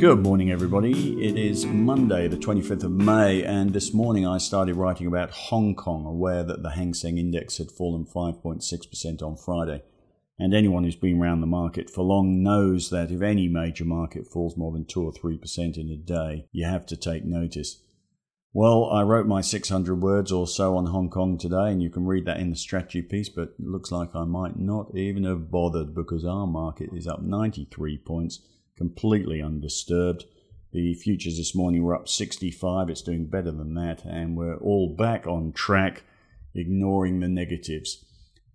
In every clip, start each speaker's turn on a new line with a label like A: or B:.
A: Good morning, everybody. It is Monday, the 25th of May, and this morning I started writing about Hong Kong, aware that the Hang Seng Index had fallen 5.6% on Friday. And anyone who's been around the market for long knows that if any major market falls more than 2 or 3% in a day, you have to take notice. Well, I wrote my 600 words or so on Hong Kong today, and you can read that in the strategy piece, but it looks like I might not even have bothered because our market is up 93 points completely undisturbed. The futures this morning were up 65. It's doing better than that, and we're all back on track, ignoring the negatives.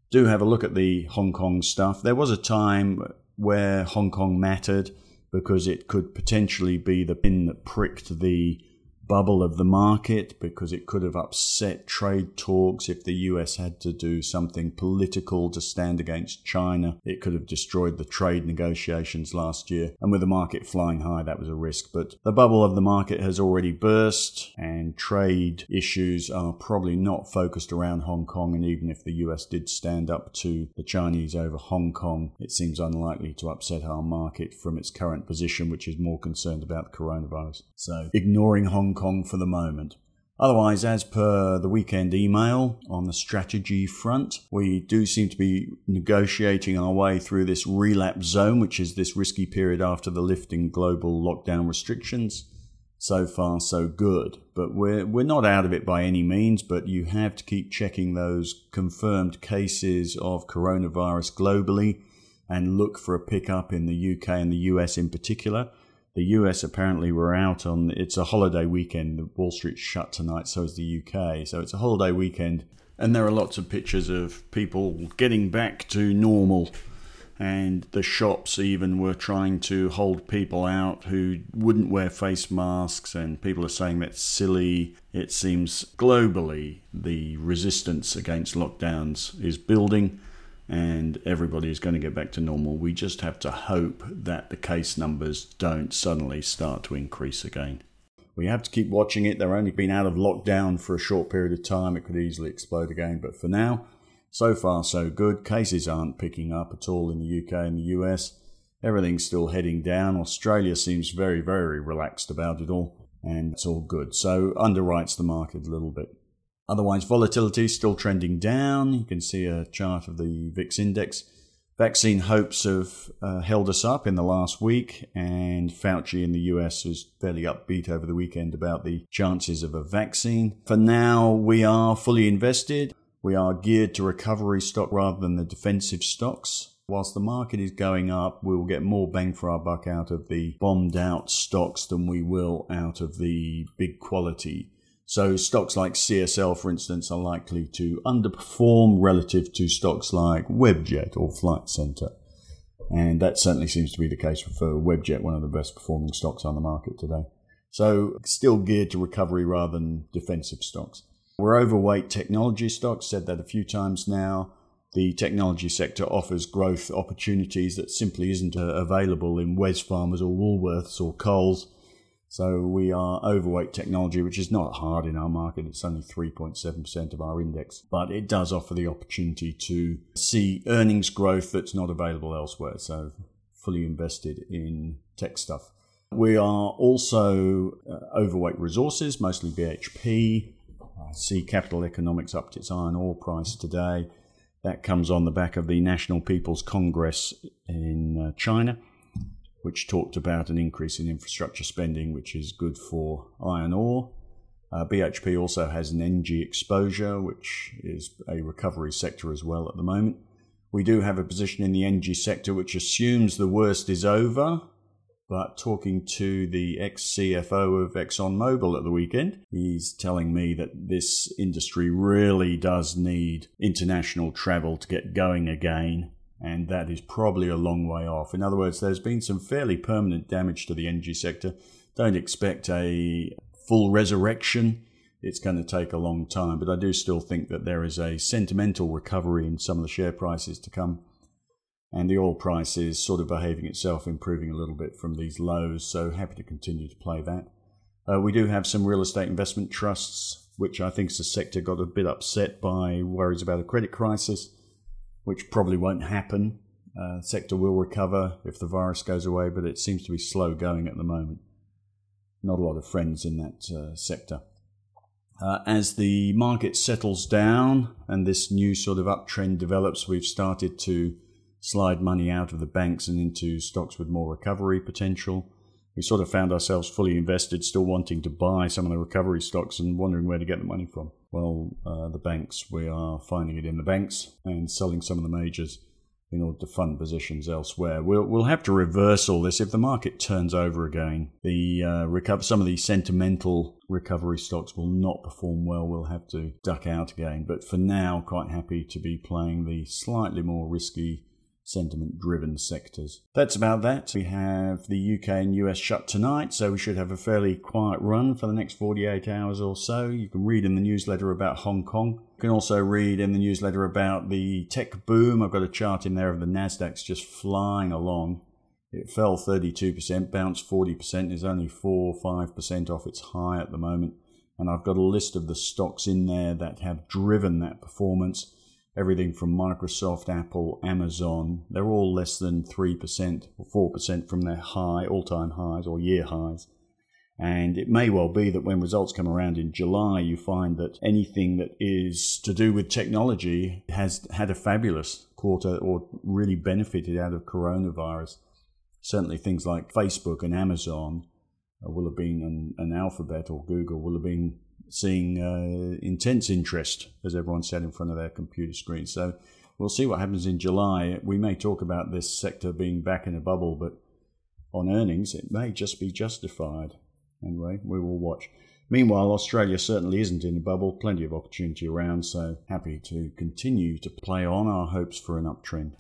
A: Do have a look at the Hong Kong stuff. There was a time where Hong Kong mattered because it could potentially be the pin that pricked the bubble of the market because it could have upset trade talks if the US had to do something political to stand against China. It could have destroyed the trade negotiations last year. And with the market flying high, that was a risk. But the bubble of the market has already burst, and trade issues are probably not focused around Hong Kong. And even if the US did stand up to the Chinese over Hong Kong, it seems unlikely to upset our market from its current position, which is more concerned about the coronavirus. So ignoring Hong Kong for the moment. Otherwise, as per the weekend email on the strategy front, we do seem to be negotiating our way through this relapse zone, which is this risky period after the lifting global lockdown restrictions. So far, so good. But we're, we're not out of it by any means, but you have to keep checking those confirmed cases of coronavirus globally and look for a pickup in the UK and the US in particular the US apparently were out on it's a holiday weekend. The Wall Street shut tonight, so is the UK. So it's a holiday weekend, and there are lots of pictures of people getting back to normal. And the shops even were trying to hold people out who wouldn't wear face masks, and people are saying that's silly. It seems globally the resistance against lockdowns is building and everybody is going to get back to normal. We just have to hope that the case numbers don't suddenly start to increase again. We have to keep watching it. They've only been out of lockdown for a short period of time. It could easily explode again. But for now, so far, so good. Cases aren't picking up at all in the UK and the US. Everything's still heading down. Australia seems very, very relaxed about it all, and it's all good. So, underwrites the market a little bit. Otherwise, volatility is still trending down. You can see a chart of the VIX index. Vaccine hopes have uh, held us up in the last week, and Fauci in the US is fairly upbeat over the weekend about the chances of a vaccine. For now, we are fully invested. We are geared to recovery stock rather than the defensive stocks. Whilst the market is going up, we will get more bang for our buck out of the bombed out stocks than we will out of the big quality so stocks like CSL, for instance, are likely to underperform relative to stocks like Webjet or Flight Centre. And that certainly seems to be the case for Webjet, one of the best performing stocks on the market today. So still geared to recovery rather than defensive stocks. We're overweight technology stocks, said that a few times now. The technology sector offers growth opportunities that simply isn't uh, available in Wesfarmers or Woolworths or Coles so we are overweight technology, which is not hard in our market. It's only 3.7% of our index, but it does offer the opportunity to see earnings growth that's not available elsewhere. So fully invested in tech stuff. We are also uh, overweight resources, mostly BHP. I see Capital Economics upped its iron ore price today. That comes on the back of the National People's Congress in uh, China which talked about an increase in infrastructure spending, which is good for iron ore. Uh, BHP also has an energy exposure, which is a recovery sector as well at the moment. We do have a position in the energy sector which assumes the worst is over, but talking to the ex CFO of ExxonMobil at the weekend, he's telling me that this industry really does need international travel to get going again and that is probably a long way off. In other words, there's been some fairly permanent damage to the energy sector. Don't expect a full resurrection. It's going to take a long time, but I do still think that there is a sentimental recovery in some of the share prices to come. And the oil price is sort of behaving itself, improving a little bit from these lows, so happy to continue to play that. Uh, we do have some real estate investment trusts, which I think the sector got a bit upset by worries about a credit crisis which probably won't happen. uh, sector will recover if the virus goes away, but it seems to be slow going at the moment. Not a lot of friends in that uh, sector. Uh, as the market settles down and this new sort of uptrend develops, we've started to slide money out of the banks and into stocks with more recovery potential. We sort of found ourselves fully invested, still wanting to buy some of the recovery stocks and wondering where to get the money from. Well, uh, the banks, we are finding it in the banks and selling some of the majors in order to fund positions elsewhere. We'll, we'll have to reverse all this if the market turns over again. The uh, recover, some of the sentimental recovery stocks will not perform well. We'll have to duck out again. But for now, quite happy to be playing the slightly more risky sentiment driven sectors. That's about that. We have the UK and US shut tonight, so we should have a fairly quiet run for the next 48 hours or so. You can read in the newsletter about Hong Kong. You can also read in the newsletter about the tech boom. I've got a chart in there of the Nasdaq's just flying along. It fell 32%, bounced 40%, is only 4 5% off its high at the moment. And I've got a list of the stocks in there that have driven that performance everything from Microsoft, Apple, Amazon, they're all less than 3% or 4% from their high, all time highs or year highs. And it may well be that when results come around in July, you find that anything that is to do with technology has had a fabulous quarter or really benefited out of coronavirus. Certainly, things like Facebook and Amazon uh, will have been, an, an Alphabet or Google will have been seeing uh, intense interest as everyone sat in front of their computer screens. So we'll see what happens in July. We may talk about this sector being back in a bubble, but on earnings, it may just be justified. Anyway, we will watch. Meanwhile, Australia certainly isn't in a bubble, plenty of opportunity around, so happy to continue to play on our hopes for an uptrend.